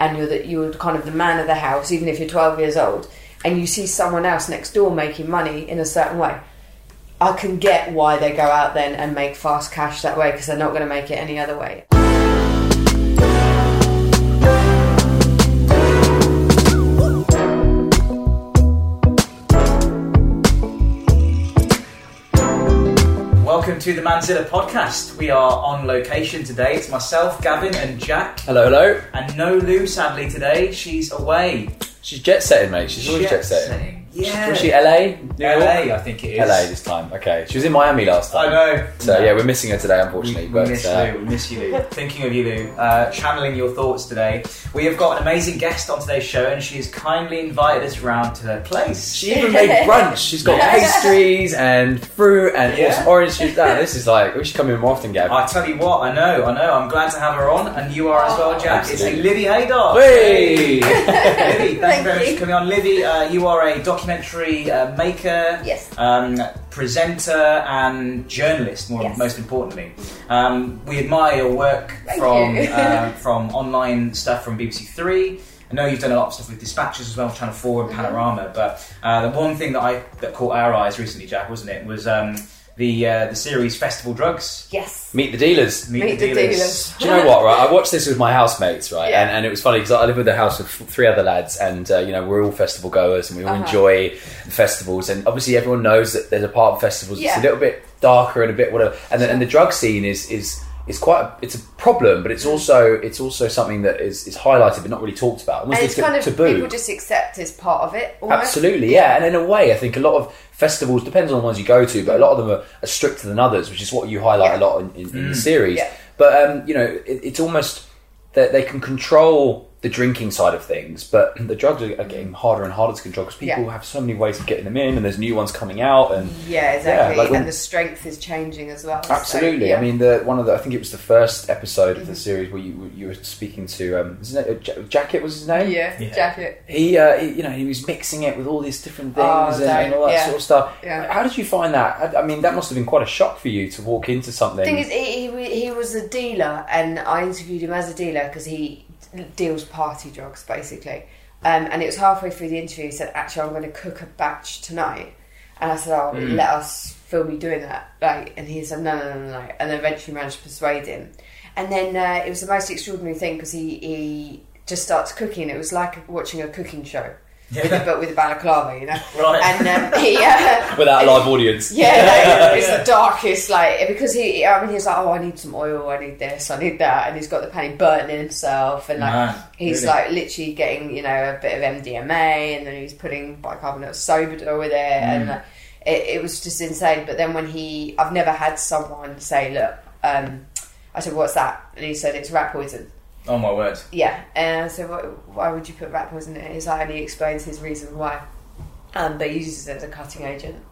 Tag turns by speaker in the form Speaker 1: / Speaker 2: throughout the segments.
Speaker 1: and you're the, you're kind of the man of the house even if you're 12 years old and you see someone else next door making money in a certain way i can get why they go out then and make fast cash that way because they're not going to make it any other way
Speaker 2: Welcome to the Manzilla podcast. We are on location today. It's myself, Gavin, and Jack.
Speaker 3: Hello, hello.
Speaker 2: And no Lou, sadly, today. She's away.
Speaker 3: She's jet setting, mate. She's always jet setting.
Speaker 2: Setting. Yeah.
Speaker 3: Was she LA? New York?
Speaker 2: LA, I think it is.
Speaker 3: LA this time. Okay. She was in Miami last time.
Speaker 2: I know.
Speaker 3: So yeah, we're missing her today, unfortunately.
Speaker 2: We, we
Speaker 3: but
Speaker 2: miss
Speaker 3: uh,
Speaker 2: Lou. We miss you, Lou. Thinking of you, Lou. Uh, channeling your thoughts today. We have got an amazing guest on today's show, and she has kindly invited us round to her place.
Speaker 3: she even made brunch. She's got
Speaker 2: Yes.
Speaker 3: pastries and fruit and
Speaker 2: Yeah.
Speaker 3: awesome orange juice. No, this is like we should come in more often, Gav.
Speaker 2: I tell you what, I know, I know. I'm glad to have her on, and you are as well, Jack.
Speaker 3: Absolutely.
Speaker 2: It's Livvy Haydock.
Speaker 3: Hey!
Speaker 2: Livvy, thank, you
Speaker 1: Thank
Speaker 2: very much for coming on. Livvy, uh, you are a documentary uh, maker,
Speaker 1: Yes.
Speaker 2: um, presenter, and journalist. More,
Speaker 1: Yes.
Speaker 2: most importantly, um, we admire your work
Speaker 1: Thank
Speaker 2: from
Speaker 1: you.
Speaker 2: uh, from online stuff from BBC Three. I know you've done a lot of stuff with Dispatches as well, Channel Four and
Speaker 1: Mm-hmm.
Speaker 2: Panorama. But uh, the one thing that I that caught our eyes recently, Jack, wasn't it, was um, the uh, the series Festival Drugs.
Speaker 1: yes
Speaker 3: Meet the dealers.
Speaker 2: Meet,
Speaker 1: Meet the dealers.
Speaker 3: Do you know what? Right, I watched this with my housemates, right,
Speaker 1: Yeah.
Speaker 3: and, and it was funny because I live with a house with three other lads, and uh, you know we're all festival goers, and we all
Speaker 1: Uh-huh.
Speaker 3: enjoy the festivals, and obviously everyone knows that there's a part of festivals
Speaker 1: Yeah.
Speaker 3: that's a little bit darker and a bit whatever, and the, and the drug scene is is is quite a, it's a problem, but it's
Speaker 1: Mm.
Speaker 3: also it's also something that is, is highlighted but not really talked about.
Speaker 1: And it's kind of
Speaker 3: taboo.
Speaker 1: people just accept as part of it almost.
Speaker 3: Absolutely, yeah. And in a way, I think a lot of festivals depends on the ones you go to, but a lot of them are, are stricter than others, which is what you highlight
Speaker 1: Yeah.
Speaker 3: a lot in, in, in the series.
Speaker 1: Yeah.
Speaker 3: But um, you know, it, it's almost that they can control the drinking side of things, but the drugs are, are getting harder and harder to control because people
Speaker 1: Yeah.
Speaker 3: have so many ways of getting them in, and there's new ones coming out, and
Speaker 1: yeah exactly
Speaker 3: like when-
Speaker 1: and the strength is changing as well so,
Speaker 3: Absolutely.
Speaker 1: yeah. Mm-hmm.
Speaker 3: I mean, the one of the I think it was the first episode of the series where you you were speaking to um, is it, Ja- Jacket was his name.
Speaker 1: yeah,
Speaker 2: Yeah.
Speaker 1: jacket
Speaker 3: He, uh, he, you know, he was mixing it with all these different things
Speaker 1: Oh,
Speaker 3: and, and all that
Speaker 1: yeah.
Speaker 3: sort of stuff.
Speaker 1: Yeah.
Speaker 3: How did you find that? I, I mean, that must have been quite a shock for you to walk into something.
Speaker 1: thing is, he, he, he was a dealer, and I interviewed him as a dealer because he deals party drugs basically. Um, and it was halfway through the interview, he said, "Actually, I'm going to cook a batch tonight." And I said, "Oh, let us film you doing that." Like, and he said, "No, no, no, no." no." And eventually managed to persuade him. And then uh, it was the most extraordinary thing because he he just starts cooking. It was like watching a cooking show. With, but with a balaclava, you know.
Speaker 2: Right.
Speaker 1: And um, he, uh,
Speaker 3: Without a live audience.
Speaker 1: yeah, like, it's the darkest. Like because he, I mean, he's like, oh, I need some oil, I need this, I need that, and he's got the penny burning himself, and like he's
Speaker 2: really?
Speaker 1: like literally getting, you know, a bit of MDMA, and then he's putting bicarbonate of soda with it,
Speaker 2: Mm.
Speaker 1: and like, it, it was just insane. But then when he, I've never had someone say, look, um, I said, what's that? And he said, it's rat poison.
Speaker 2: Oh my word.
Speaker 1: Yeah, and I said, "Wh- why would you put rat poison in it? He's like, and he explains his reason why. Um, but he uses it as a cutting agent.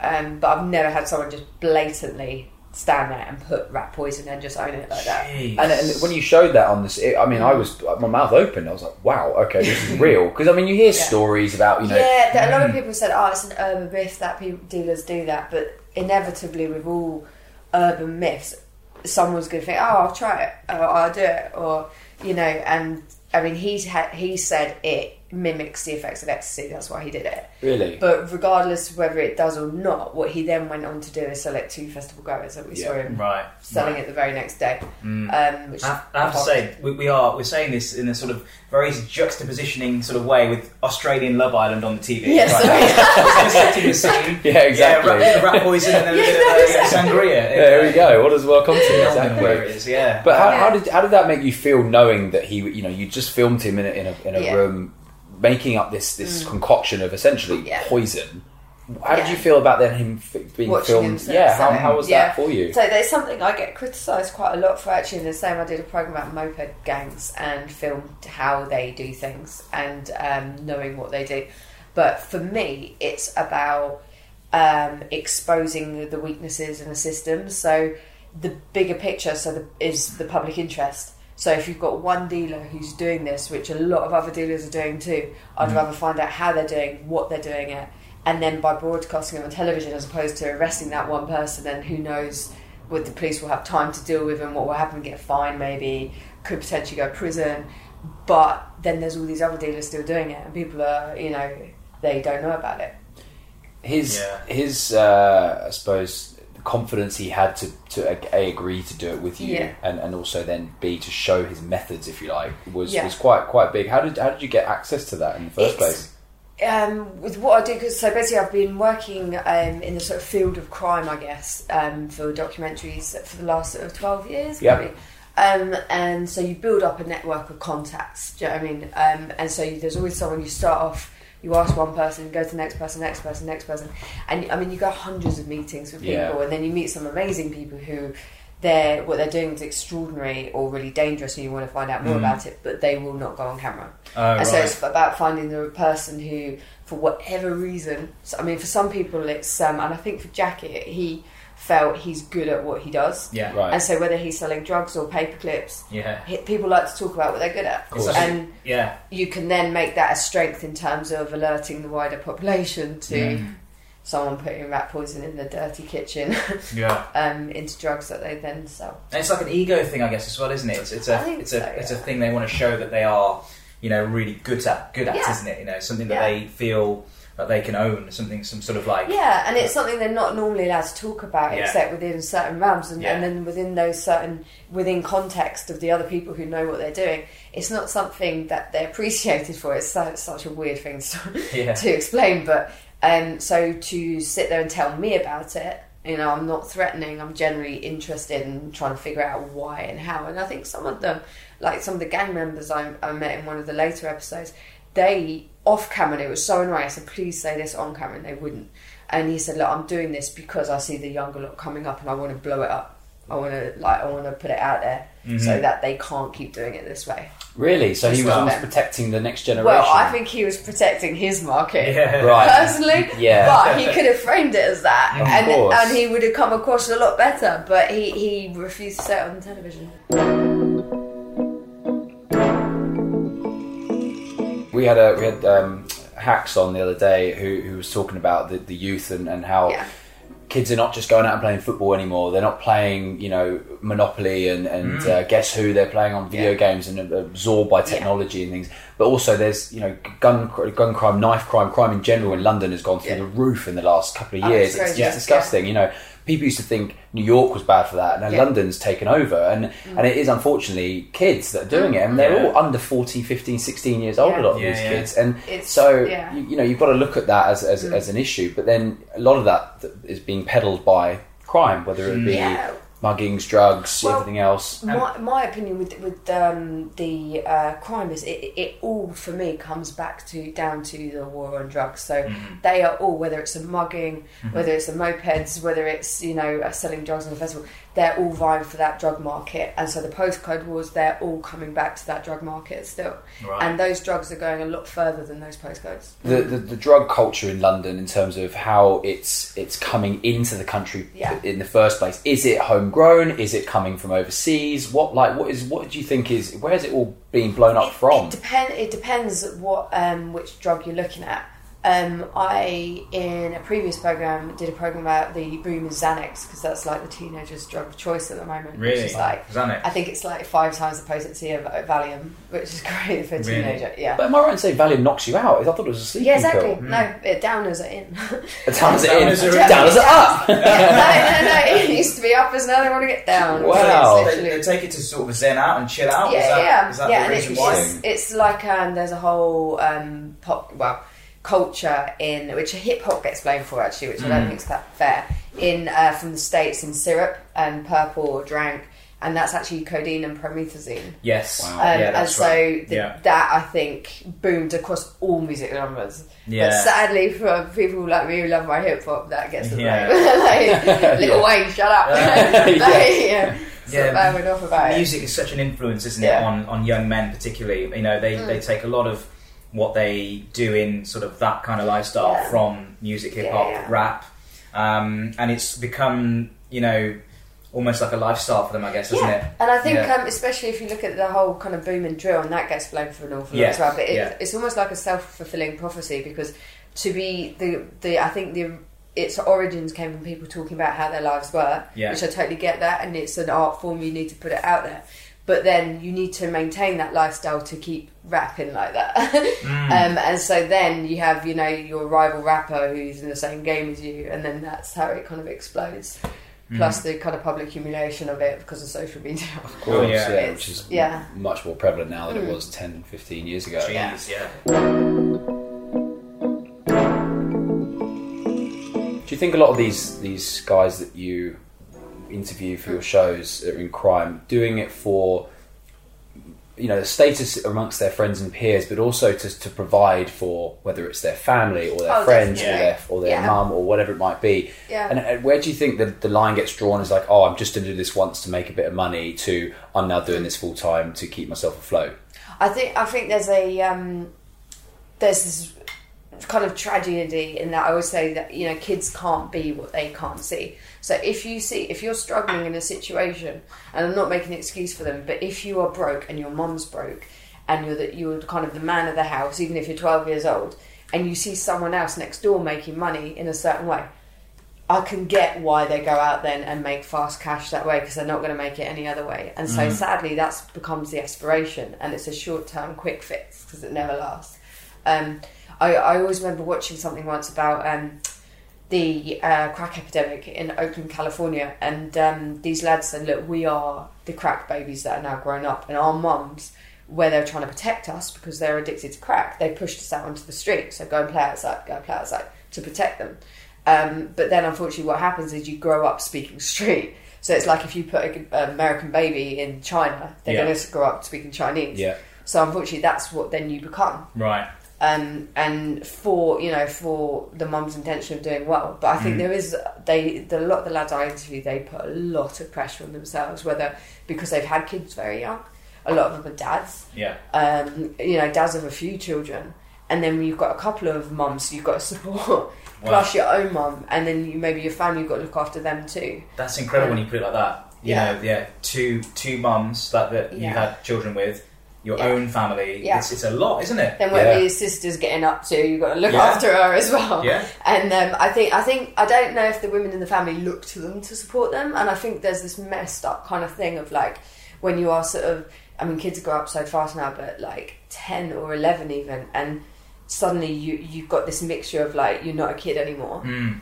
Speaker 1: Um, but I've never had someone just blatantly stand there and put rat poison and just own it like that.
Speaker 2: Jeez.
Speaker 3: And, and when you showed that on this, it, I mean, I was my mouth open. I was like, "Wow, okay, this is real." Because I mean, you hear stories about you know,
Speaker 1: yeah, that a lot of people said, oh, it's an urban myth that people, dealers do that. But inevitably, with all urban myths, someone's going to think, oh, I'll try it, or I'll do it, or you know. And I mean, he's ha- he said it mimics the effects of ecstasy. That's why he did it.
Speaker 3: Really?
Speaker 1: But regardless of whether it does or not, what he then went on to do is sell it to festival goers that we saw him
Speaker 2: Right.
Speaker 1: selling
Speaker 2: right.
Speaker 1: it the very next day. Um, which
Speaker 2: I have, I have to say, we, we are we're saying this in a sort of very juxtapositioning sort of way with Australian Love Island on the TV.
Speaker 1: Yes,
Speaker 2: right
Speaker 1: sorry.
Speaker 2: now. It's just setting the scene.
Speaker 3: Yeah, exactly.
Speaker 2: Yeah, rat, rat poison and then a bit of uh, sangria.
Speaker 3: Yeah, there we go. What does welcome to?
Speaker 2: Exactly. Where it is, yeah.
Speaker 3: But how, how did how did that make you feel knowing that he you know you just filmed him in a in a, in a
Speaker 1: Yeah.
Speaker 3: room making up this this concoction of essentially
Speaker 1: Yeah.
Speaker 3: poison? How did you feel about then him f- being
Speaker 1: Watching
Speaker 3: filmed?
Speaker 1: him
Speaker 3: yeah, how, how was
Speaker 1: Yeah.
Speaker 3: that for you?
Speaker 1: So there's something I get criticised quite a lot for actually in the same. I did a program about moped gangs and filmed how they do things and um, knowing what they do. But for me, it's about um, exposing the weaknesses in the system. So the bigger picture, so the, is the public interest. So if you've got one dealer who's doing this, which a lot of other dealers are doing too, I'd rather find out how they're doing, what they're doing it, and then by broadcasting it on television as opposed to arresting that one person Then who knows what the police will have time to deal with and what will happen, get a fine maybe, could potentially go to prison. But then there's all these other dealers still doing it and people are, you know, they don't know about it.
Speaker 3: his
Speaker 2: Yeah.
Speaker 3: his uh, I suppose the confidence he had to to a, agree to do it with you,
Speaker 1: Yeah.
Speaker 3: and, and also then b to show his methods, if you like, was
Speaker 1: Yeah.
Speaker 3: was quite quite big. How did how did you get access to that in the first
Speaker 1: It's-
Speaker 3: place?
Speaker 1: um, with what I do, cause, so basically I've been working um, in the sort of field of crime, I guess, um, for documentaries for the last sort of 12 years.
Speaker 3: Yeah.
Speaker 1: maybe. Um, and so you build up a network of contacts, do you know what I mean? Um, and so there's always someone you start off, you ask one person, go to the next person, next person, next person. And I mean, you go hundreds of meetings with people,
Speaker 3: Yeah.
Speaker 1: and then you meet some amazing people who they're, what they're doing is extraordinary or really dangerous, and you want to find out more about it, but they will not go on camera.
Speaker 2: Oh,
Speaker 1: and so it's about finding the person who, for whatever reason, so, I mean, for some people it's, um, and I think for Jacket, he felt he's good at what he does.
Speaker 2: Yeah.
Speaker 3: Right.
Speaker 1: And so whether he's selling drugs or paper clips,
Speaker 2: Yeah.
Speaker 1: he- people like to talk about what they're good at.
Speaker 2: It's
Speaker 1: And
Speaker 2: yeah.
Speaker 1: you can then make that a strength in terms of alerting the wider population to someone putting rat poison in the dirty kitchen
Speaker 2: Yeah.
Speaker 1: um, into drugs that they then sell.
Speaker 2: And it's like an ego thing, I guess, as well, isn't it? It's, it's
Speaker 1: I
Speaker 2: a
Speaker 1: think
Speaker 2: it's a
Speaker 1: so,
Speaker 2: it's a
Speaker 1: yeah.
Speaker 2: thing they want to show that they are, you know, really good at good at,
Speaker 1: Yeah.
Speaker 2: isn't it? You know, something that
Speaker 1: Yeah.
Speaker 2: they feel that they can own, something, some sort of like
Speaker 1: Yeah, and it's something they're not normally allowed to talk about
Speaker 2: Yeah.
Speaker 1: except within certain realms, and,
Speaker 2: Yeah.
Speaker 1: and then within those certain within context of the other people who know what they're doing. It's not something that they're appreciated for. It's, so, such a weird thing to,
Speaker 2: Yeah.
Speaker 1: to explain, but um, so to sit there and tell me about it. You know, I'm not threatening. I'm generally interested in trying to figure out why and how. And I think some of them, like some of the gang members I, I met in one of the later episodes, they off camera it was so annoying. I said, "Please say this on camera," and they wouldn't. And he said, "Look, I'm doing this because I see the younger lot coming up, and I want to blow it up. I want to like I want to put it out there so mm-hmm. that they can't keep doing it this way."
Speaker 3: Really? So he was almost protecting the next generation.
Speaker 1: Well, I think he was protecting his market.
Speaker 2: Yeah.
Speaker 3: Right.
Speaker 1: Personally,
Speaker 3: Yeah.
Speaker 1: but he could have framed it as that,
Speaker 3: Of
Speaker 1: and
Speaker 3: course.
Speaker 1: and he would have come across a lot better. But he, he refused to say it on television.
Speaker 3: We had a we had um, hacks on the other day who, who was talking about the, the youth and, and how
Speaker 1: Yeah.
Speaker 3: kids are not just going out and playing football anymore. They're not playing you know Monopoly and and uh, Guess Who. They're playing on video
Speaker 1: Yeah.
Speaker 3: games and absorbed by technology and things. But also there's you know gun gun crime, knife crime, crime in general in London has gone through
Speaker 1: Yeah.
Speaker 3: the roof in the last couple of
Speaker 1: Oh,
Speaker 3: years.
Speaker 1: it's
Speaker 3: It's
Speaker 1: crazy.
Speaker 3: just disgusting. You know, people used to think New York was bad for that, and now
Speaker 1: Yeah. Mm.
Speaker 3: London's taken over, and and it is unfortunately kids that are doing it, and they're
Speaker 2: Yeah.
Speaker 3: all under 14, 15, 16 years old.
Speaker 1: Yeah.
Speaker 3: A lot of
Speaker 2: Yeah,
Speaker 3: these
Speaker 2: yeah.
Speaker 3: kids, and
Speaker 1: It's-
Speaker 3: so
Speaker 1: yeah. Mm.
Speaker 3: you, you know you've got to look at that as as, as an issue. But then a lot of that is being peddled by crime, whether it be
Speaker 1: Yeah.
Speaker 3: Muggings, drugs,
Speaker 1: Well,
Speaker 3: everything else.
Speaker 1: My, my opinion with with um, the uh, crime is it, it all for me comes back to down to the war on drugs. So
Speaker 3: Mm-hmm.
Speaker 1: they are all whether it's a mugging, whether it's the mopeds, whether it's you know uh, selling drugs on the festival, they're all vying for that drug market. And so the postcode wars, they're all coming back to that drug market still.
Speaker 2: Right.
Speaker 1: And those drugs are going a lot further than those postcodes.
Speaker 3: The, the the drug culture in London, in terms of how it's it's coming into the country
Speaker 1: Yeah.
Speaker 3: in the first place, is it homegrown? Is it coming from overseas? What like what is what do you think is where is it all being blown up from?
Speaker 1: It, depend, it depends what um, which drug you're looking at. Um, I in a previous program did a program about the boom of Xanax because that's like the teenagers' drug of choice at the moment.
Speaker 2: Really?
Speaker 1: which is like
Speaker 2: Xanax?
Speaker 1: I think it's like five times the potency of Valium, which is great for a
Speaker 2: Really?
Speaker 1: teenager. Yeah.
Speaker 3: But am I right in saying Valium knocks you out? I thought it was a sleeping
Speaker 1: yeah, exactly.
Speaker 3: pill.
Speaker 1: No, it downers are in.
Speaker 3: Downers it
Speaker 2: Downers
Speaker 3: in.
Speaker 2: are in.
Speaker 3: Downers it up.
Speaker 1: no, no, no. It used to be uppers. Now they want to get down.
Speaker 3: Wow.
Speaker 1: it's
Speaker 2: They, they take it to sort of zen out and chill out.
Speaker 1: yeah,
Speaker 2: is that,
Speaker 1: yeah,
Speaker 2: is that
Speaker 1: yeah.
Speaker 2: the
Speaker 1: and
Speaker 2: reason
Speaker 1: it's,
Speaker 2: why?
Speaker 1: it's, it's like um, there's a whole um, pop, well, culture in which hip hop gets blamed for actually, which I
Speaker 2: Mm.
Speaker 1: don't think is that fair. In uh, from the states in syrup and purple or drank, and that's actually codeine and promethazine.
Speaker 2: Yes.
Speaker 3: Wow.
Speaker 1: Um,
Speaker 2: yeah,
Speaker 1: and so
Speaker 2: right.
Speaker 1: th-
Speaker 2: yeah.
Speaker 1: that I think boomed across all music genres.
Speaker 2: Yeah.
Speaker 1: But sadly, for people like me who love my hip hop, that gets the
Speaker 2: Yeah.
Speaker 1: blame. like, Lil Wayne, shut up. like, yeah.
Speaker 2: Yeah,
Speaker 1: Stop about it.
Speaker 2: music is such an influence, isn't it, on, on young men particularly. You know, they,
Speaker 1: Mm.
Speaker 2: they take a lot of what they do in sort of that kind of lifestyle
Speaker 1: Yeah.
Speaker 2: from music, hip hop,
Speaker 1: Yeah,
Speaker 2: rap, um, and it's become you know almost like a lifestyle for them, I guess, isn't
Speaker 1: yeah.
Speaker 2: it?
Speaker 1: And I think,
Speaker 2: Yeah.
Speaker 1: um, especially if you look at the whole kind of boom and drill, and that gets blamed for an awful lot as well. But it,
Speaker 2: yeah.
Speaker 1: it's almost like a self fulfilling prophecy because to be the the I think the its origins came from people talking about how their lives were, which I totally get that, and it's an art form. You need to put it out there. But then you need to maintain that lifestyle to keep rapping like that.
Speaker 2: Mm.
Speaker 1: um, and so then you have, you know, your rival rapper who's in the same game as you, and then that's how it kind of explodes.
Speaker 2: Mm.
Speaker 1: Plus the kind of public humiliation of it because of social media.
Speaker 3: Of course,
Speaker 2: yeah.
Speaker 3: yeah, which is
Speaker 1: yeah.
Speaker 3: much more prevalent now than
Speaker 1: Mm.
Speaker 3: it was 10, 15 years ago.
Speaker 2: Jeez, yeah.
Speaker 3: Do you think a lot of these these guys that you interview for your shows that are in crime doing it for you know the status amongst their friends and peers, but also to, to provide for whether it's their family or their
Speaker 1: Oh,
Speaker 3: friends or their or their
Speaker 1: Yeah.
Speaker 3: mum or whatever it might be.
Speaker 1: Yeah.
Speaker 3: And, and where do you think the, the line gets drawn? Is like, oh, I'm just going to do this once to make a bit of money. To I'm now doing this full time to keep myself afloat.
Speaker 1: I think I think there's a um, there's this kind of tragedy in that I always say that you know kids can't be what they can't see. So if you see if you're struggling in a situation, and I'm not making an excuse for them, but if you are broke and your mum's broke, and you're the, you're kind of the man of the house, even if you're 12 years old, and you see someone else next door making money in a certain way. I can get why they go out then and make fast cash that way because they're not going to make it any other way. And so sadly, that becomes the aspiration, and it's a short term quick fix because it never lasts. Um, I, I always remember watching something once about um, the uh, crack epidemic in Oakland, California, and um, these lads said, "Look, we are the crack babies that are now grown up, and our mums." Where they're trying to protect us because they're addicted to crack, they pushed us out onto the street. So go and play outside, go and play outside to protect them. Um, but then, unfortunately, what happens is you grow up speaking street. So it's like if you put an American baby in China, they're
Speaker 2: Yeah.
Speaker 1: going to grow up speaking Chinese.
Speaker 3: Yeah.
Speaker 1: So unfortunately, that's what then you become.
Speaker 2: Right.
Speaker 1: Um, and for you know, for the mum's intention of doing well, but I think there is they the lot of the lads I interview they put a lot of pressure on themselves, whether because they've had kids very young. A lot of them are dads
Speaker 2: Yeah.
Speaker 1: um, you know, dads of a few children, and then you've got a couple of mums you've got to support, plus your own mum, and then you, maybe your family you've got to look after them too.
Speaker 2: That's incredible when you put it like that. You
Speaker 1: Yeah.
Speaker 2: know, yeah, two two mums that, that you had children with, your
Speaker 1: Yeah.
Speaker 2: own family.
Speaker 1: Yeah.
Speaker 2: It's, it's a lot, isn't it?
Speaker 1: Then whatever
Speaker 3: Yeah.
Speaker 1: your sister's getting up to, you've got to look
Speaker 2: Yeah.
Speaker 1: after her as well.
Speaker 2: Yeah.
Speaker 1: And um, I think I think I don't know if the women in the family look to them to support them, and I think there's this messed up kind of thing of like when you are sort of I mean kids grow up so fast now, but like ten or eleven even, and suddenly you you've got this mixture of like you're not a kid anymore.
Speaker 2: Mm.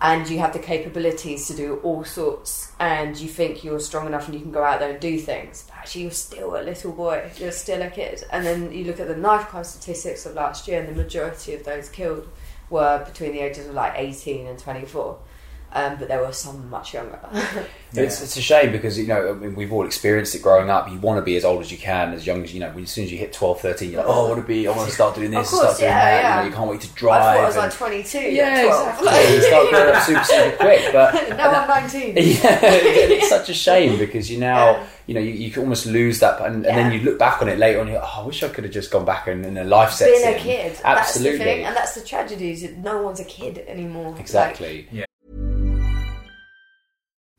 Speaker 1: And you have the capabilities to do all sorts and you think you're strong enough and you can go out there and do things. But actually you're still a little boy. You're still a kid. And then you look at the knife crime statistics of last year and the majority of those killed were between the ages of like 18 and 24 um, but there were some much younger
Speaker 3: It's, it's a shame because you know I mean, we've all experienced it growing up. You want to be as old as you can, as young as you know. When, as soon as you hit 12, 13, you're like, oh, I want to be. I want to start doing this.
Speaker 1: Course,
Speaker 3: start doing
Speaker 1: yeah,
Speaker 3: that.
Speaker 1: yeah.
Speaker 3: You, know, you can't wait to
Speaker 1: I
Speaker 3: drive.
Speaker 1: thought I was
Speaker 3: and-
Speaker 1: like 22
Speaker 3: yeah,
Speaker 1: at 12
Speaker 3: exactly. you start growing up super, super quick. But
Speaker 1: now I'm 19
Speaker 3: yeah, it's such a shame because you now you know you, you can almost lose that, and, and then you look back on it later on. You're like, oh, I wish I could have just gone back and, and a life sets
Speaker 1: being a kid
Speaker 3: Absolutely,
Speaker 1: that's the thing and that's the tragedy is that no one's a kid anymore Like,
Speaker 3: exactly.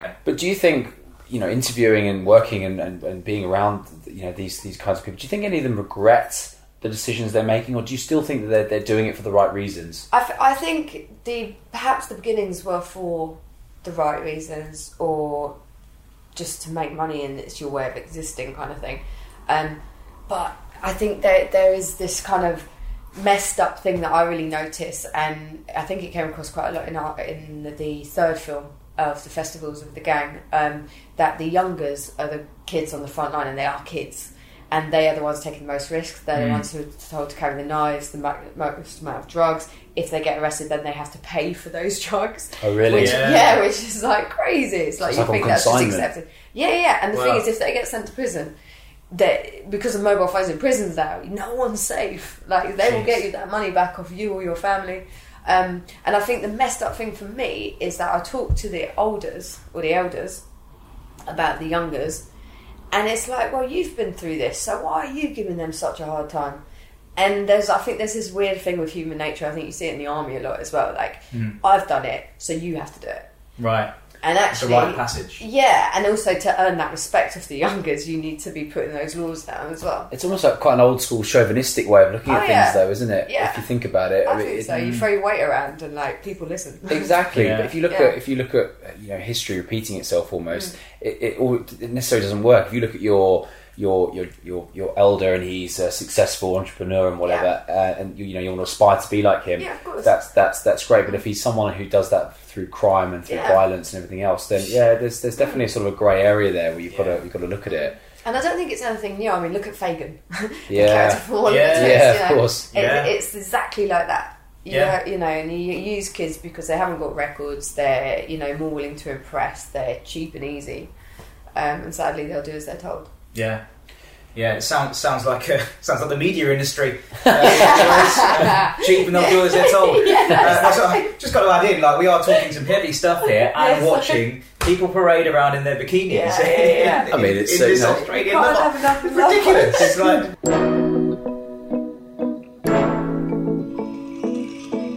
Speaker 3: But do you think, you know, interviewing and working and, and, and being around, you know, these these kinds of people, do you think any of them regret the decisions they're making, or do you still think that they're, they're doing it for the right reasons?
Speaker 1: I, think the perhaps the beginnings were for the right reasons or just to make money and it's your way of existing kind of thing. Um, but I think there there is this kind of messed up thing that I really notice, and I think it came across quite a lot in our, in the third film of the festivals of the gang. Um, that the youngers are the kids on the front line, and they are kids. And they are the ones taking the most risks. They're the
Speaker 3: Mm.
Speaker 1: ones who are told to carry the knives, the most amount of drugs. If they get arrested, then they have to pay for those drugs.
Speaker 3: Oh, really?
Speaker 1: Which,
Speaker 2: Yeah.
Speaker 1: yeah. which is like crazy. It's like
Speaker 3: It's
Speaker 1: you
Speaker 3: like
Speaker 1: think that's just
Speaker 3: consignment.
Speaker 1: accepted. Yeah, yeah. And the
Speaker 2: Wow.
Speaker 1: thing is, if they get sent to prison, that because of mobile phones in prisons now, no one's safe. Like they will get you that money back off you or your family. Um, and I think the messed up thing for me is that I talk to the elders or the elders about the youngers, and it's like, well, you've been through this, so why are you giving them such a hard time? And there's, I think, there's this weird thing with human nature. I think you see it in the army a lot as well. Like, I've done it, so you have to do it.
Speaker 2: Right.
Speaker 1: And
Speaker 2: It's a
Speaker 1: actually,
Speaker 2: rite of passage.
Speaker 1: yeah, and also to earn that respect of the youngers, you need to be putting those laws down as well.
Speaker 3: It's almost like quite an old school chauvinistic way of looking at
Speaker 1: Oh,
Speaker 3: things,
Speaker 1: yeah.
Speaker 3: though, isn't it?
Speaker 1: Yeah.
Speaker 3: If you think about it,
Speaker 1: I,
Speaker 3: mean,
Speaker 1: think
Speaker 3: it-
Speaker 1: so. You throw your weight around and like people listen.
Speaker 3: Exactly,
Speaker 2: Yeah.
Speaker 3: but if you look
Speaker 1: Yeah.
Speaker 3: at if you look at uh, you know history repeating itself almost,
Speaker 1: Mm.
Speaker 3: it, it, all, it necessarily doesn't work. If you look at your your your your, your elder and he's a successful entrepreneur and whatever, uh, and you, you know you want to aspire to be like him,
Speaker 1: Yeah, of course.
Speaker 3: that's that's that's great. But if he's someone who does that through crime and through
Speaker 1: Yeah.
Speaker 3: violence and everything else, then yeah, there's there's definitely a sort of a grey area there where you've got to you've got to look at it.
Speaker 1: And I don't think it's anything new. I mean, look at Fagin. the
Speaker 3: Yeah.
Speaker 1: character from All
Speaker 2: Yeah.
Speaker 1: of the
Speaker 3: Yeah, of course.
Speaker 1: It-
Speaker 2: Yeah.
Speaker 1: It's exactly like that. You,
Speaker 2: Yeah.
Speaker 1: know, you know, and you, you use kids because they haven't got records. They're you know more willing to impress. They're cheap and easy, um, and sadly they'll do as they're told.
Speaker 2: Yeah. Yeah, it sounds sounds like uh, sounds like the media industry. Uh, cheap and they'll do as they're told.
Speaker 1: Yeah,
Speaker 2: Uh, I just got to add in, like we are talking some heavy stuff here and
Speaker 1: Yes.
Speaker 2: watching people parade around in their bikinis.
Speaker 1: Yeah, yeah, yeah.
Speaker 2: in,
Speaker 3: I mean, it's,
Speaker 2: in
Speaker 3: uh,
Speaker 2: this
Speaker 3: you
Speaker 2: Australian
Speaker 1: Can't
Speaker 2: love. It's ridiculous. It's like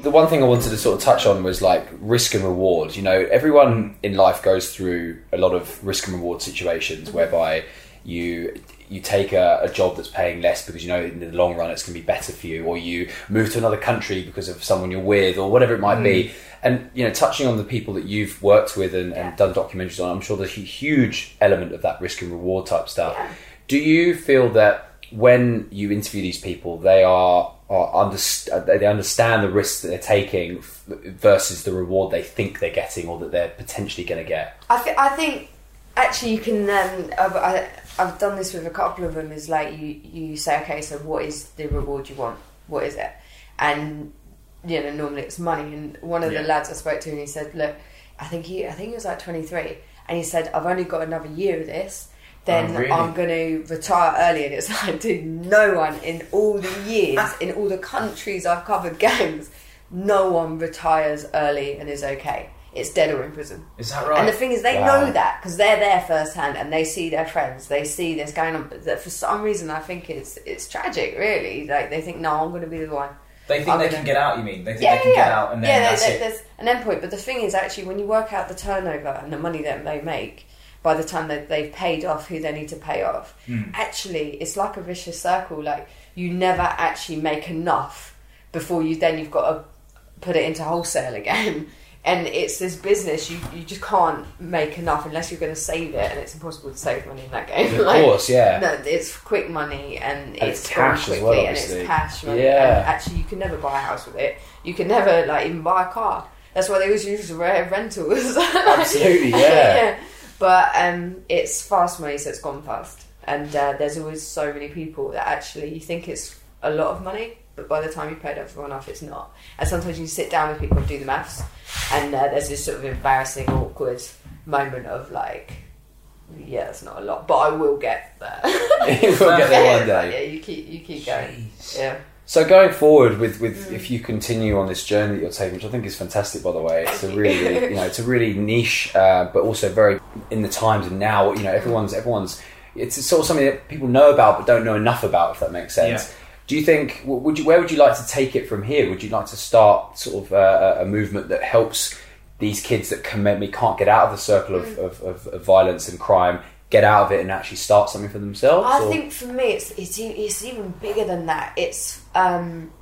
Speaker 3: the one thing I wanted to sort of touch on was like risk and reward. You know, everyone in life goes through a lot of risk and reward situations whereby you you take a, a job that's paying less because you know in the long run it's going to be better for you, or you move to another country because of someone you're with, or whatever it might be. And you know, touching on the people that you've worked with and, and done documentaries on, I'm sure there's a huge element of that risk and reward type stuff.
Speaker 1: Yeah.
Speaker 3: Do you feel that when you interview these people, they are, are underst- they understand the risks that they're taking f- versus the reward they think they're getting or that they're potentially going to get?
Speaker 1: I, th- I think actually you can. Um, I, I've done this with a couple of them. Is like you you say, okay, so what is the reward you want? What is it? And you know, normally it's money. And one of
Speaker 2: Yeah.
Speaker 1: the lads I spoke to, and he said, look, I think he I think he was like twenty three, and he said, I've only got another year of this. Then
Speaker 2: Oh, really?
Speaker 1: I'm going to retire early, and it's like, dude, no one in all the years, ah. in all the countries I've covered gangs, no one retires early and is okay. It's dead or in prison.
Speaker 2: Is that right?
Speaker 1: And the thing is, they
Speaker 3: Wow.
Speaker 1: know that because they're there firsthand and they see their friends. They see this going on. But for some reason, I think it's it's tragic. Really, like they think, no, I'm going to be the one.
Speaker 2: they think
Speaker 1: I'm
Speaker 2: they
Speaker 1: gonna-
Speaker 2: can get out. You mean they think
Speaker 1: Yeah,
Speaker 2: they can
Speaker 1: yeah,
Speaker 2: get out and then
Speaker 1: yeah,
Speaker 2: that's
Speaker 1: there-
Speaker 2: it?
Speaker 1: there's an endpoint. But the thing is, actually, when you work out the turnover and the money that they make, by the time that they've paid off who they need to pay off,
Speaker 2: Hmm.
Speaker 1: actually, it's like a vicious circle. Like you never actually make enough before you then you've got to put it into wholesale again. and it's this business you, you just can't make enough unless you're going to save it and it's impossible to save money in that game.
Speaker 3: Of course, yeah.
Speaker 1: no, it's quick money and,
Speaker 3: And
Speaker 1: it's,
Speaker 3: it's cash as
Speaker 1: quickly
Speaker 3: well,
Speaker 1: and it's cash money.
Speaker 3: Yeah.
Speaker 1: actually you can never buy a house with it. You can never like even buy a car. That's why they always use rare rentals.
Speaker 3: Absolutely, yeah.
Speaker 1: but um, it's fast money so it's gone fast. And uh, there's always so many people that actually you think it's a lot of money but by the time you've paid everyone off it's not and sometimes you sit down with people and do the maths and uh, there's this sort of embarrassing awkward moment of like yeah it's not a lot but I will get there
Speaker 3: we'll get there one
Speaker 1: But
Speaker 3: day.
Speaker 1: yeah you keep you keep going yeah
Speaker 3: So going forward with, with
Speaker 1: Mm.
Speaker 3: if you continue on this journey that you're taking, which I think is fantastic by the way, it's a really, really you know it's a really niche, uh, but also very in the times and now. You know everyone's everyone's it's sort of something that people know about but don't know enough about. If that makes sense.
Speaker 2: Yeah.
Speaker 3: Do you think would you where would you like to take it from here? Would you like to start sort of uh, a movement that helps these kids that maybe can't get out of the circle of, of, of, of violence and crime get out of it and actually start something for themselves?
Speaker 1: I
Speaker 3: or-
Speaker 1: think for me, it's it's, it's even bigger than that. It's um,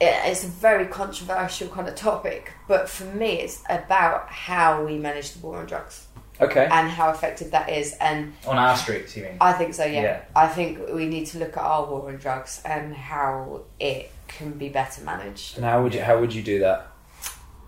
Speaker 1: it, it's a very controversial kind of topic, but for me, it's about how we manage the war on drugs
Speaker 3: okay.
Speaker 1: and how effective that is. And
Speaker 2: On our streets, you mean?
Speaker 1: I think so. Yeah,
Speaker 2: Yeah.
Speaker 1: I think we need to look at our war on drugs and how it can be better managed.
Speaker 3: and how would you how would you do that?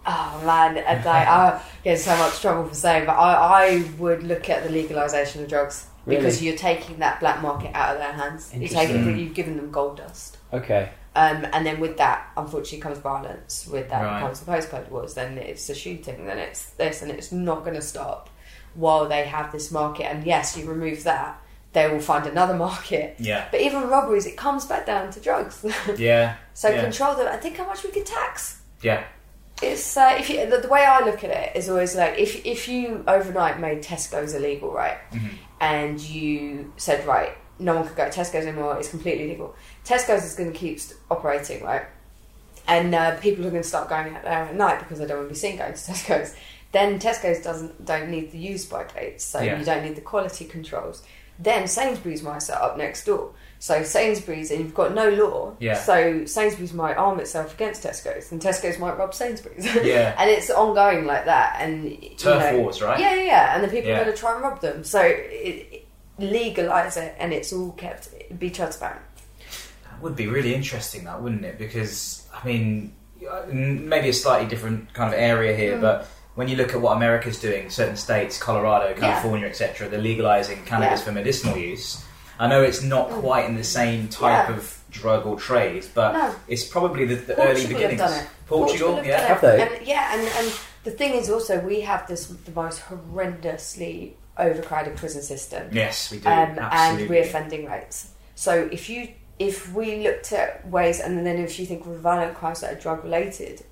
Speaker 1: Oh man, and like I get so much trouble for saying, but I, I would look at the legalization of drugs because you're taking that black market out of their hands. You're taking, you've given them gold dust.
Speaker 3: Okay.
Speaker 1: Um, and then with that, unfortunately, comes violence. With that
Speaker 2: Right.
Speaker 1: comes the postcode wars. Then it's a shooting. Then it's this, and it's not going to stop while they have this market. And yes, you remove that, they will find another market.
Speaker 2: Yeah.
Speaker 1: But even robberies, it comes back down to drugs.
Speaker 2: Yeah.
Speaker 1: so
Speaker 2: yeah.
Speaker 1: control that. I think how much we could tax.
Speaker 2: Yeah.
Speaker 1: It's uh, if you, the, the way I look at it is always like if if you overnight made Tesco's illegal, right, and you said right, no one could go to Tesco's anymore. It's completely illegal. Tesco's is going to keep operating, right, and uh, people are going to start going out there at night because they don't want to be seen going to Tesco's. Then Tesco's doesn't don't need the use by dates, so
Speaker 2: Yeah.
Speaker 1: you don't need the quality controls. Then Sainsbury's might set up next door. So Sainsbury's, and you've got no law.
Speaker 2: Yeah.
Speaker 1: So Sainsbury's might arm itself against Tesco's, and Tesco's might rob Sainsbury's.
Speaker 2: Yeah.
Speaker 1: and it's ongoing like that. And you
Speaker 2: Turf
Speaker 1: know-
Speaker 2: wars, right?
Speaker 1: Yeah, yeah. And the people
Speaker 2: Yeah.
Speaker 1: are going to try and rob them. So it, it, legalize it, and it's all kept be transparent.
Speaker 2: That would be really interesting, that wouldn't it? Because I mean, uh, maybe a slightly different kind of area here,
Speaker 1: Mm.
Speaker 2: but when you look at what America's doing, certain states, Colorado, California, etc., they're legalizing cannabis
Speaker 1: Yeah.
Speaker 2: for medicinal use. I know it's not quite in the same type
Speaker 1: Yeah.
Speaker 2: of drug or trade, but
Speaker 1: No.
Speaker 2: it's probably the, the
Speaker 1: Portugal
Speaker 2: early
Speaker 1: have
Speaker 2: beginnings.
Speaker 1: done it.
Speaker 2: Portugal,
Speaker 1: have
Speaker 2: yeah.
Speaker 1: done it.
Speaker 3: Have they?
Speaker 1: And, yeah, and, and the thing is also we have this the most horrendously overcrowded prison system.
Speaker 2: Yes, we do.
Speaker 1: um,
Speaker 2: Absolutely.
Speaker 1: and reoffending rates. So if you if we looked at ways, and then if you think of violent crimes that are drug related,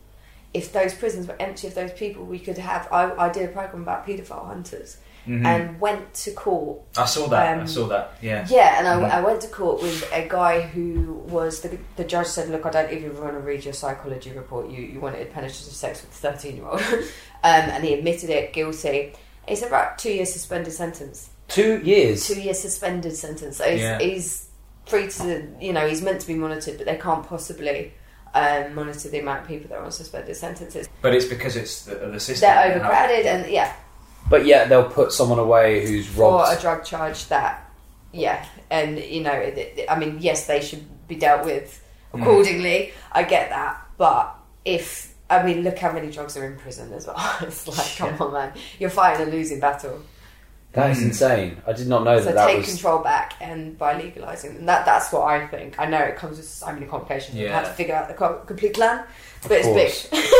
Speaker 1: if those prisons were empty of those people, we could have. I, I did a program about paedophile hunters
Speaker 2: Mhm.
Speaker 1: and went to court.
Speaker 2: I saw that. I
Speaker 1: um,
Speaker 2: saw that. Yeah.
Speaker 1: Yeah, and I,
Speaker 2: Mhm.
Speaker 1: I went to court with a guy who was the, the judge said, "Look, I don't even want to read your psychology report. You you wanted penetrative sex with a thirteen year old," um, and he admitted it guilty. It's about two years suspended sentence."
Speaker 3: Two years.
Speaker 1: two years suspended sentence. So he's,
Speaker 2: Yeah.
Speaker 1: he's free to, you know, he's meant to be monitored, but they can't possibly um, monitor the amount of people that are on suspended sentences.
Speaker 2: But it's because it's the, the system.
Speaker 1: They're overcrowded, and yeah,
Speaker 3: But yeah, they'll put someone away who's
Speaker 1: for
Speaker 3: robbed.
Speaker 1: a drug charge that, yeah, and you know, it, it- I mean, yes, they should be dealt with
Speaker 2: Mm.
Speaker 1: accordingly. I get that, but if I mean, look how many drugs are in prison as well. it's like, come on, man, you're fighting a losing battle.
Speaker 3: That is
Speaker 2: Mm.
Speaker 3: insane. I did not know
Speaker 1: So
Speaker 3: that So
Speaker 1: take
Speaker 3: was.
Speaker 1: control back, and by legalizing, and that that's what I think. I know it comes with so many complications. You
Speaker 2: Yeah.
Speaker 1: have to figure out the complete plan, but it's
Speaker 3: course.
Speaker 1: big.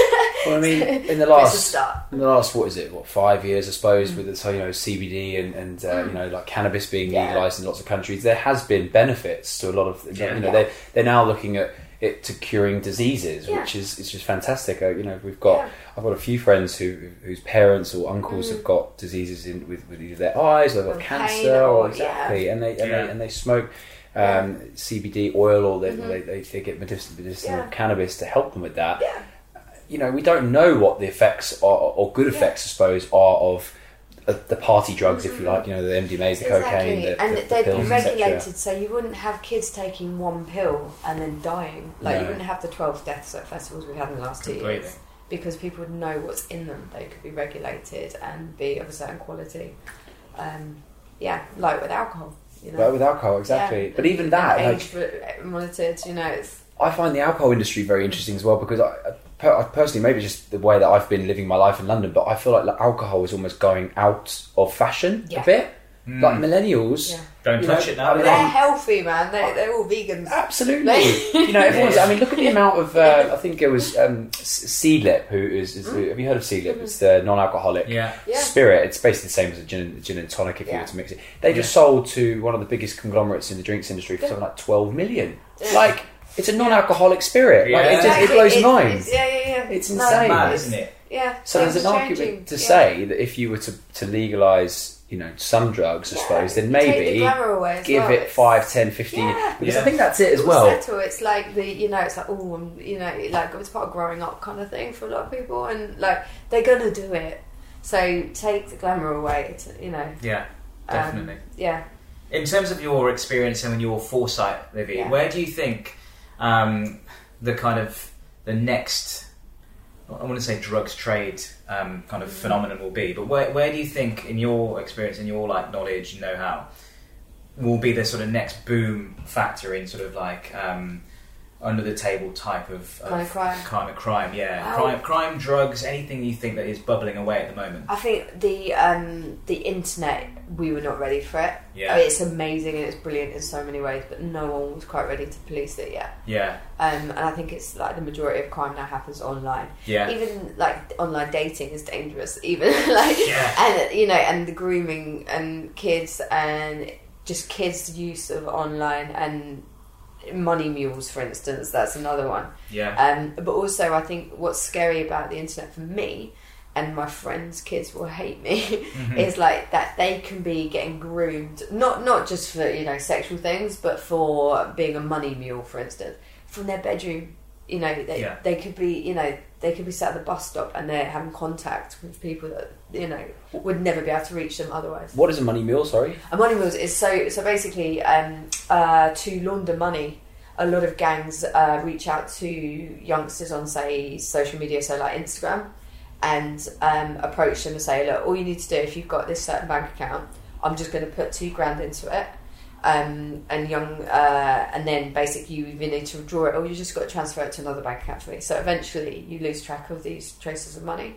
Speaker 3: Well, I mean, in the
Speaker 1: But it's a
Speaker 3: last
Speaker 1: start.
Speaker 3: in the last what is it? What five years, I suppose, with the, you know CBD and and uh, you know like cannabis being
Speaker 1: Mm. Yeah.
Speaker 3: legalized in lots of countries, there has been benefits to a lot of
Speaker 2: Yeah.
Speaker 3: you know
Speaker 1: Yeah.
Speaker 3: they they're now looking at it to curing diseases,
Speaker 1: Yeah.
Speaker 3: which is it's just fantastic. Uh, you know, we've got
Speaker 1: Yeah. Mm.
Speaker 3: I've got a few friends who whose parents or uncles have got diseases in with, with either their eyes or they've got
Speaker 1: Or
Speaker 3: cancer
Speaker 1: or-
Speaker 3: or exactly, and they and
Speaker 2: Yeah.
Speaker 3: they and they smoke. Um, CBD oil, or they,
Speaker 1: Mhm.
Speaker 3: they, they, they get medicinal, medicinal
Speaker 1: Yeah.
Speaker 3: cannabis to help them with that
Speaker 1: Yeah,
Speaker 3: you know, we don't know what the effects are, or good effects, I suppose, are of uh, the party drugs, if you like. You know, the MDMA's, the cocaine, the,
Speaker 1: and
Speaker 3: the, the
Speaker 1: they'd
Speaker 3: pills,
Speaker 1: be regulated, so you wouldn't have kids taking one pill and then dying. Like
Speaker 3: No.
Speaker 1: you wouldn't have the twelve deaths at festivals we've had in the last two
Speaker 2: Completely.
Speaker 1: years. because people would know what's in them. They could be regulated and be of a certain quality. Um, yeah, like with alcohol. You know,
Speaker 3: Well, with alcohol, exactly.
Speaker 1: Yeah.
Speaker 3: But even that,
Speaker 1: And
Speaker 3: like,
Speaker 1: monitored. You know, it's
Speaker 3: I find the alcohol industry very interesting as well because I, I per- personally, maybe it's just the way that I've been living my life in London, but I feel like, like alcohol is almost going out of fashion
Speaker 1: Yeah.
Speaker 3: a bit. Like millennials,
Speaker 1: Yeah.
Speaker 2: Don't touch
Speaker 3: know,
Speaker 2: it now.
Speaker 3: I mean,
Speaker 1: they're
Speaker 3: I'm-
Speaker 1: healthy, man. They, they're all vegans.
Speaker 3: Absolutely. you know, everyone's. I mean, look at the amount of. Uh, I think it was um, S- Seedlip, who is. is Have you heard of Seedlip? It's the non-alcoholic
Speaker 2: Yeah.
Speaker 1: Yeah.
Speaker 3: spirit. It's basically the same as a gin, gin and tonic if you
Speaker 1: Yeah.
Speaker 3: were to mix it. They just sold to one of the biggest conglomerates in the drinks industry for something like twelve million. Like, it's a non-alcoholic spirit. Like, it,
Speaker 2: Yeah.
Speaker 3: just, it blows
Speaker 1: It's-
Speaker 3: minds.
Speaker 1: it's- Yeah, yeah, yeah.
Speaker 3: It's
Speaker 1: No,
Speaker 3: insane.
Speaker 2: Mad, isn't it?
Speaker 1: Yeah.
Speaker 3: So there's an
Speaker 1: are
Speaker 3: argument
Speaker 1: changing.
Speaker 3: to
Speaker 1: Yeah.
Speaker 3: say that if you were to, to legalise, you know, some drugs, I
Speaker 1: Yeah,
Speaker 3: suppose, then
Speaker 1: take the
Speaker 3: maybe
Speaker 1: glamour away as
Speaker 3: give
Speaker 1: well.
Speaker 3: it
Speaker 1: It's-
Speaker 3: 5, 10, 15
Speaker 1: Yeah.
Speaker 3: Because
Speaker 2: Yeah.
Speaker 3: I think that's it as well.
Speaker 1: settle. It's like the you know, it's like oh, I'm, you know, like it's part of growing up kind of thing for a lot of people, and like they're gonna do it. So take the glamour away. To, you know,
Speaker 2: Yeah,
Speaker 1: um,
Speaker 2: definitely.
Speaker 1: yeah.
Speaker 2: In terms of your experience and your foresight, Livvy,
Speaker 1: Yeah.
Speaker 2: where do you think um, the kind of the next, I want to say drugs trade um, kind of phenomenon will be, but where, where do you think, in your experience, in your like knowledge know-how, will be the sort of next boom factor in sort of like um, under the table type of,
Speaker 1: Kind of crime.
Speaker 2: kind of crime, yeah,
Speaker 1: Well-
Speaker 2: crime, crime, drugs, anything you think that is bubbling away at the moment.
Speaker 1: I think the um, the internet we were not ready for it.
Speaker 2: Yeah.
Speaker 1: I mean, it's amazing and it's brilliant in so many ways, but no one was quite ready to police it yet.
Speaker 2: Yeah,
Speaker 1: Um, and I think it's like the majority of crime now happens online.
Speaker 2: Yeah.
Speaker 1: Even like online dating is dangerous. Even like
Speaker 2: Yeah.
Speaker 1: and you know and the grooming and kids and just kids' use of online and money mules, for instance. That's another one.
Speaker 2: yeah,
Speaker 1: Um, but also, I think what's scary about the internet for me and my friends' kids will hate me
Speaker 2: Mm-hmm.
Speaker 1: is like that they can be getting groomed not not just for you know sexual things, but for being a money mule, for instance, from their bedroom. You know, they
Speaker 2: Yeah.
Speaker 1: they could be you know they could be sat at the bus stop and they're having contact with people that you know would never be able to reach them otherwise.
Speaker 3: What is a money mule, sorry?
Speaker 1: A money mules is so so basically um, uh, to launder money. A lot of gangs uh, reach out to youngsters on say social media, so like Instagram, and um, approach them and say, "Look, all you need to do if you've got this certain bank account, I'm just going to put two grand into it." Um, and young, uh, and then basically you either need to withdraw it or you just got to transfer it to another bank account for me. So eventually you lose track of these traces of money.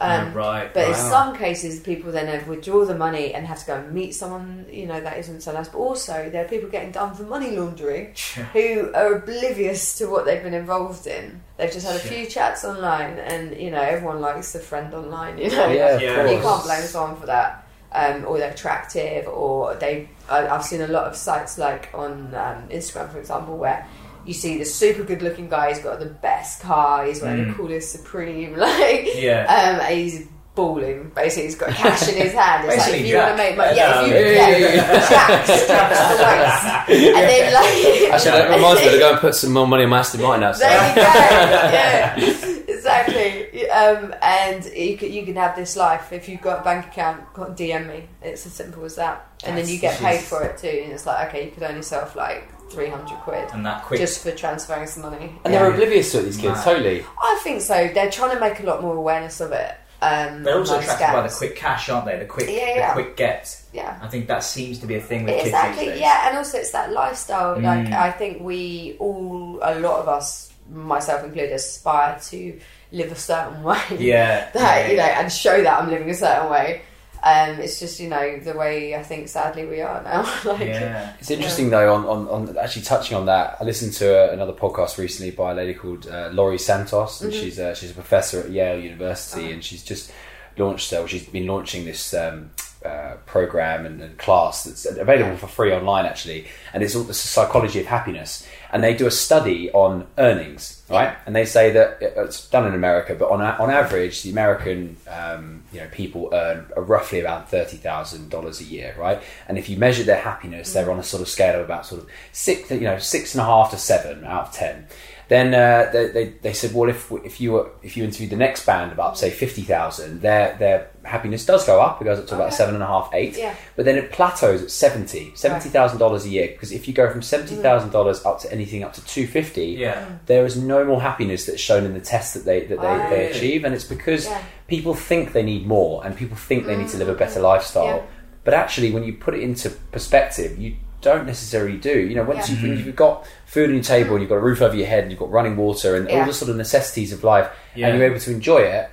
Speaker 1: Um,
Speaker 2: Oh, right,
Speaker 1: But in some cases, people then have withdraw the money and have to go and meet someone, you know, that isn't so nice. But also, there are people getting done for money laundering who are oblivious to what they've been involved in. They've just had a few chats online, and you know, everyone likes a friend online. You know,
Speaker 3: Yeah,
Speaker 2: Yeah.
Speaker 1: you can't blame someone for that. Um, or they're attractive, or they. I, I've seen a lot of sites like on um, Instagram, for example, where you see the super good-looking guy. He's got the best car. He's wearing the coolest Supreme, like
Speaker 2: Yeah.
Speaker 1: Um, and he's balling. Basically, he's got cash in his hand. It's like if you want to make money, yeah, if you,
Speaker 2: Yeah.
Speaker 1: yeah, Jack straps the waist, and then like
Speaker 4: Actually, that reminds me to go and put some more money in my Aston Martin now. So.
Speaker 1: there you go. Yeah, exactly. Um, and you can, you can have this life if you've got a bank account. DM me. It's as simple as that. And then you get paid for it too. And it's like okay, you could only sell like three hundred quid
Speaker 2: and that quick.
Speaker 1: just for transferring some money.
Speaker 3: And
Speaker 1: Yeah.
Speaker 3: they're oblivious to it, these kids,
Speaker 2: Mad.
Speaker 3: totally.
Speaker 1: I think so. They're trying to make a lot more awareness of it. Um,
Speaker 2: They're also
Speaker 1: online
Speaker 2: attracted by the quick cash, aren't they? The quick,
Speaker 1: Yeah, yeah.
Speaker 2: the quick get.
Speaker 1: Yeah.
Speaker 2: I think that seems to be a thing with kids
Speaker 1: Exactly. Yeah, and also it's that lifestyle. Like
Speaker 2: Mm.
Speaker 1: I think we all, a lot of us, myself included, aspire to live a certain way.
Speaker 2: Yeah,
Speaker 1: that
Speaker 2: yeah,
Speaker 1: you know,
Speaker 2: yeah.
Speaker 1: and show that I'm living a certain way. Um, it's just you know the way I think sadly we are now. like,
Speaker 2: Yeah.
Speaker 3: It's interesting though. On, on, on actually touching on that, I listened to a, another podcast recently by a lady called uh, Laurie Santos, and she's uh, she's a professor at Yale University, and she's just launched. Uh, she's been launching this um, uh, program and, and class that's available for free online actually, and it's all the psychology of happiness. And they do a study on earnings, right? And they say that it's done in America, but on on average, the American um, you know people earn roughly about thirty thousand dollars a year, right? And if you measure their happiness, they're on a sort of scale of about sort of six, you know, six and a half to seven out of ten. Then uh, they, they they said, well, if if you were if you interviewed the next band about say fifty thousand, their their happiness does go up. It goes up to about
Speaker 1: Okay.
Speaker 3: seven and a half, eight.
Speaker 1: Yeah.
Speaker 3: But then it plateaus at seventy, seventy thousand dollars a year. Because if you go from seventy thousand dollars up to anything up to two fifty,
Speaker 2: Yeah.
Speaker 3: there is no more happiness that's shown in the tests that they that they,
Speaker 1: Oh.
Speaker 3: they achieve, and it's because
Speaker 1: Yeah.
Speaker 3: people think they need more, and people think they need to live a better lifestyle.
Speaker 1: Yeah.
Speaker 3: But actually, when you put it into perspective, you don't necessarily do. You know, once
Speaker 2: Yeah.
Speaker 3: you've, you've got food on your table, and you've got a roof over your head, and you've got running water, and all the sort of necessities of life,
Speaker 2: Yeah.
Speaker 3: and you're able to enjoy it,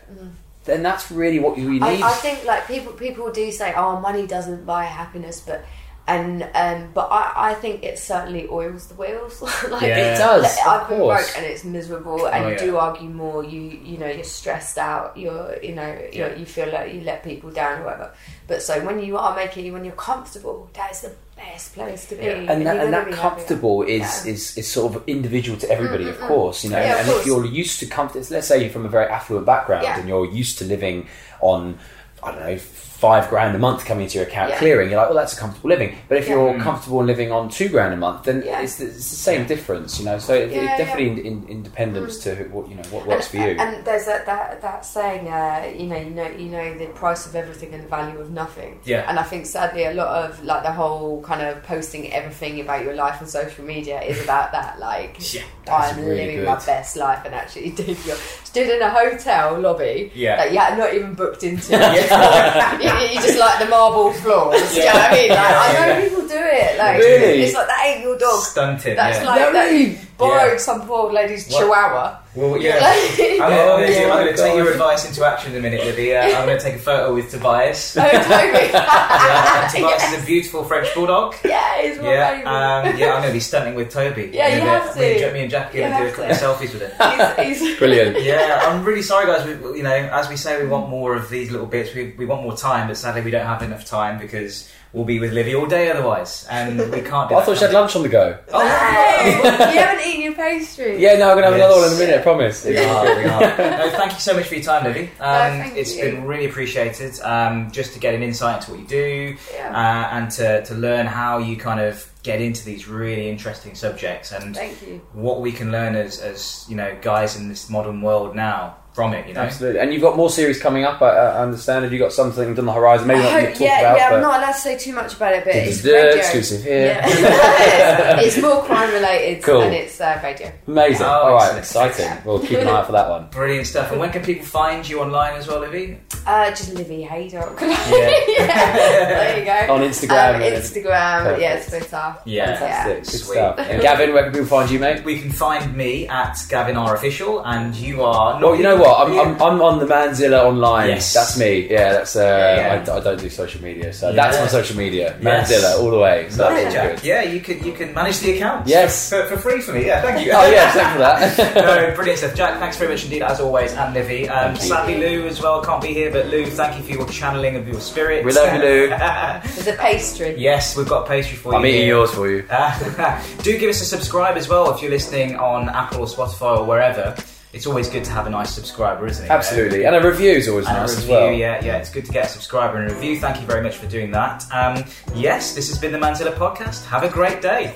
Speaker 3: then that's really what you need.
Speaker 1: I, I think like people people do say, "Oh, money doesn't buy happiness," but and um, but I, I think it certainly oils the wheels. like
Speaker 2: Yeah.
Speaker 3: It does,
Speaker 1: like,
Speaker 3: of
Speaker 1: I've been broke and it's miserable, and
Speaker 2: Oh,
Speaker 1: you
Speaker 2: yeah.
Speaker 1: do argue more. You you know you're stressed out. You're you know you're, you feel like you let people down or whatever. But so when you are making when you're comfortable, that is the best place to be.
Speaker 2: Yeah.
Speaker 3: and that, and that comfortable is,
Speaker 1: Yeah.
Speaker 3: is is sort of individual to everybody, of course. You know,
Speaker 1: Yeah, of
Speaker 3: and if you're used to comfort, let's say you're from a very affluent background and you're used to living on, I don't know, five grand a month coming into your account
Speaker 1: Yeah.
Speaker 3: clearing, you're like, well, that's a comfortable living. But if
Speaker 1: Yeah.
Speaker 3: you're comfortable living on two grand a month, then
Speaker 1: Yeah.
Speaker 3: it's, the, it's the same difference. You know, so it,
Speaker 1: Yeah,
Speaker 3: it
Speaker 1: yeah.
Speaker 3: definitely in, in, independence to what you know what works for you.
Speaker 1: And there's that that, that saying, uh, you know, you know, you know, the price of everything and the value of nothing.
Speaker 2: Yeah.
Speaker 1: And I think sadly, a lot of like the whole kind of posting everything about your life on social media is about that. Like,
Speaker 2: Yeah,
Speaker 1: I'm
Speaker 3: really
Speaker 1: living
Speaker 3: good.
Speaker 1: my best life, and actually did your stood in a hotel lobby.
Speaker 2: Yeah.
Speaker 1: That you had not even booked into. you, you just like the marble floors. Do you know what I mean? Like, I know people do it. Like,
Speaker 3: Really?
Speaker 1: it's like that ain't your dog.
Speaker 2: Stunted.
Speaker 1: That's
Speaker 2: yeah.
Speaker 1: like
Speaker 3: Yeah,
Speaker 1: that
Speaker 3: really?
Speaker 1: You borrowed
Speaker 2: Yeah.
Speaker 1: some poor lady's
Speaker 2: What?
Speaker 1: chihuahua.
Speaker 2: Well, yeah.
Speaker 1: Like-
Speaker 2: I'm
Speaker 3: Oh,
Speaker 2: going to take your advice into action in a minute, Livvy. Uh, I'm going to take a photo with Tobias.
Speaker 1: Oh, Toby.
Speaker 2: Yeah, Tobias
Speaker 1: yes.
Speaker 2: is a beautiful French bulldog.
Speaker 1: Yeah, he's my
Speaker 2: Yeah, um, yeah, I'm going to be stunting with Toby.
Speaker 1: Yeah, you
Speaker 2: In bit.
Speaker 1: have
Speaker 2: Me and,
Speaker 1: to.
Speaker 2: Me and Jack are
Speaker 1: You
Speaker 2: going to do a couple of selfies with him.
Speaker 1: he's, he's
Speaker 3: Brilliant.
Speaker 2: Yeah, I'm really sorry, guys. We, you know, as we say, we want more of these little bits. We, we want more time, but sadly, we don't have enough time because we'll be with Livvy all day otherwise, and we can't. Do
Speaker 3: I
Speaker 2: that.
Speaker 3: thought she had lunch on the go.
Speaker 1: Hey, you haven't eaten your pastry.
Speaker 3: Yeah, no, I'm gonna have
Speaker 2: Yes.
Speaker 3: another one in a minute. I promise.
Speaker 2: We are, we are. No, thank you so much for your time, Livvy. Um,
Speaker 1: thank
Speaker 2: it's
Speaker 1: you.
Speaker 2: been really appreciated. Um, just to get an insight into what you do,
Speaker 1: Yeah.
Speaker 2: uh, and to, to learn how you kind of get into these really interesting subjects, and
Speaker 1: Thank you.
Speaker 2: what we can learn as, as you know, guys in this modern world now from it. You know,
Speaker 3: Absolutely. And you've got more series coming up. I, I understand. Have you got something on the horizon? Maybe
Speaker 1: I
Speaker 3: not
Speaker 1: hope-
Speaker 3: talk
Speaker 1: yeah,
Speaker 3: about.
Speaker 1: yeah,
Speaker 3: but
Speaker 1: I'm not allowed to say too much about it, but it's radio.
Speaker 3: exclusive here.
Speaker 1: Yeah. it's more crime related,
Speaker 3: Cool.
Speaker 1: and it's uh, radio.
Speaker 3: Amazing.
Speaker 2: Oh,
Speaker 3: All right,
Speaker 2: excellent.
Speaker 3: exciting. We'll keep an eye out for that one.
Speaker 2: brilliant stuff. And when can people find you online as well, Livvy?
Speaker 1: Uh, just Livvy Haydock.
Speaker 2: Yeah.
Speaker 1: yeah. There you go.
Speaker 3: On Instagram
Speaker 1: Um, Instagram,
Speaker 3: Perfect.
Speaker 1: yeah, Twitter.
Speaker 2: Yeah.
Speaker 3: Fantastic. Good
Speaker 2: Sweet.
Speaker 3: stuff. And Gavin, where can people find you, mate?
Speaker 2: We can find me at Gavin R Official, and you are.
Speaker 3: Well, you know what? I'm, I'm, I'm on the Manzilla online.
Speaker 2: Yes.
Speaker 3: That's me. Yeah, that's. Uh,
Speaker 2: Yeah, yeah.
Speaker 3: I, I don't do social media, so
Speaker 2: Yeah.
Speaker 3: that's my social media.
Speaker 2: Yes.
Speaker 3: Manzilla all the way. So
Speaker 2: Brilliant,
Speaker 3: that's
Speaker 2: Jack.
Speaker 3: good.
Speaker 2: Yeah, you can you can manage the account.
Speaker 3: Yes.
Speaker 2: for, for free for me. Yeah, thank you.
Speaker 3: Oh yeah, thanks for that.
Speaker 2: no, brilliant stuff, Jack. Thanks very much indeed, as always, and Livvy. Um, sadly, Lou as well can't be here, but Lou, thank you for your channeling of your spirit.
Speaker 3: We love you, Lou.
Speaker 1: There's a pastry.
Speaker 2: yes, we've got a pastry for you.
Speaker 3: I'm eating
Speaker 2: here.
Speaker 3: yours for you.
Speaker 2: do give us a subscribe as well if you're listening on Apple or Spotify or wherever. It's always good to have a nice subscriber, isn't it?
Speaker 3: Absolutely, and a review is always
Speaker 2: And
Speaker 3: nice
Speaker 2: a
Speaker 3: as well.
Speaker 2: yeah, yeah, it's good to get a subscriber and a review. Thank you very much for doing that. Um, yes, this has been the Manzilla podcast. Have a great day.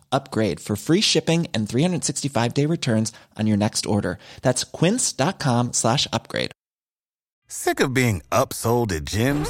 Speaker 5: upgrade for free shipping and 365 day returns on your next order. That's quince.com slash upgrade.
Speaker 6: Sick of being upsold at gyms?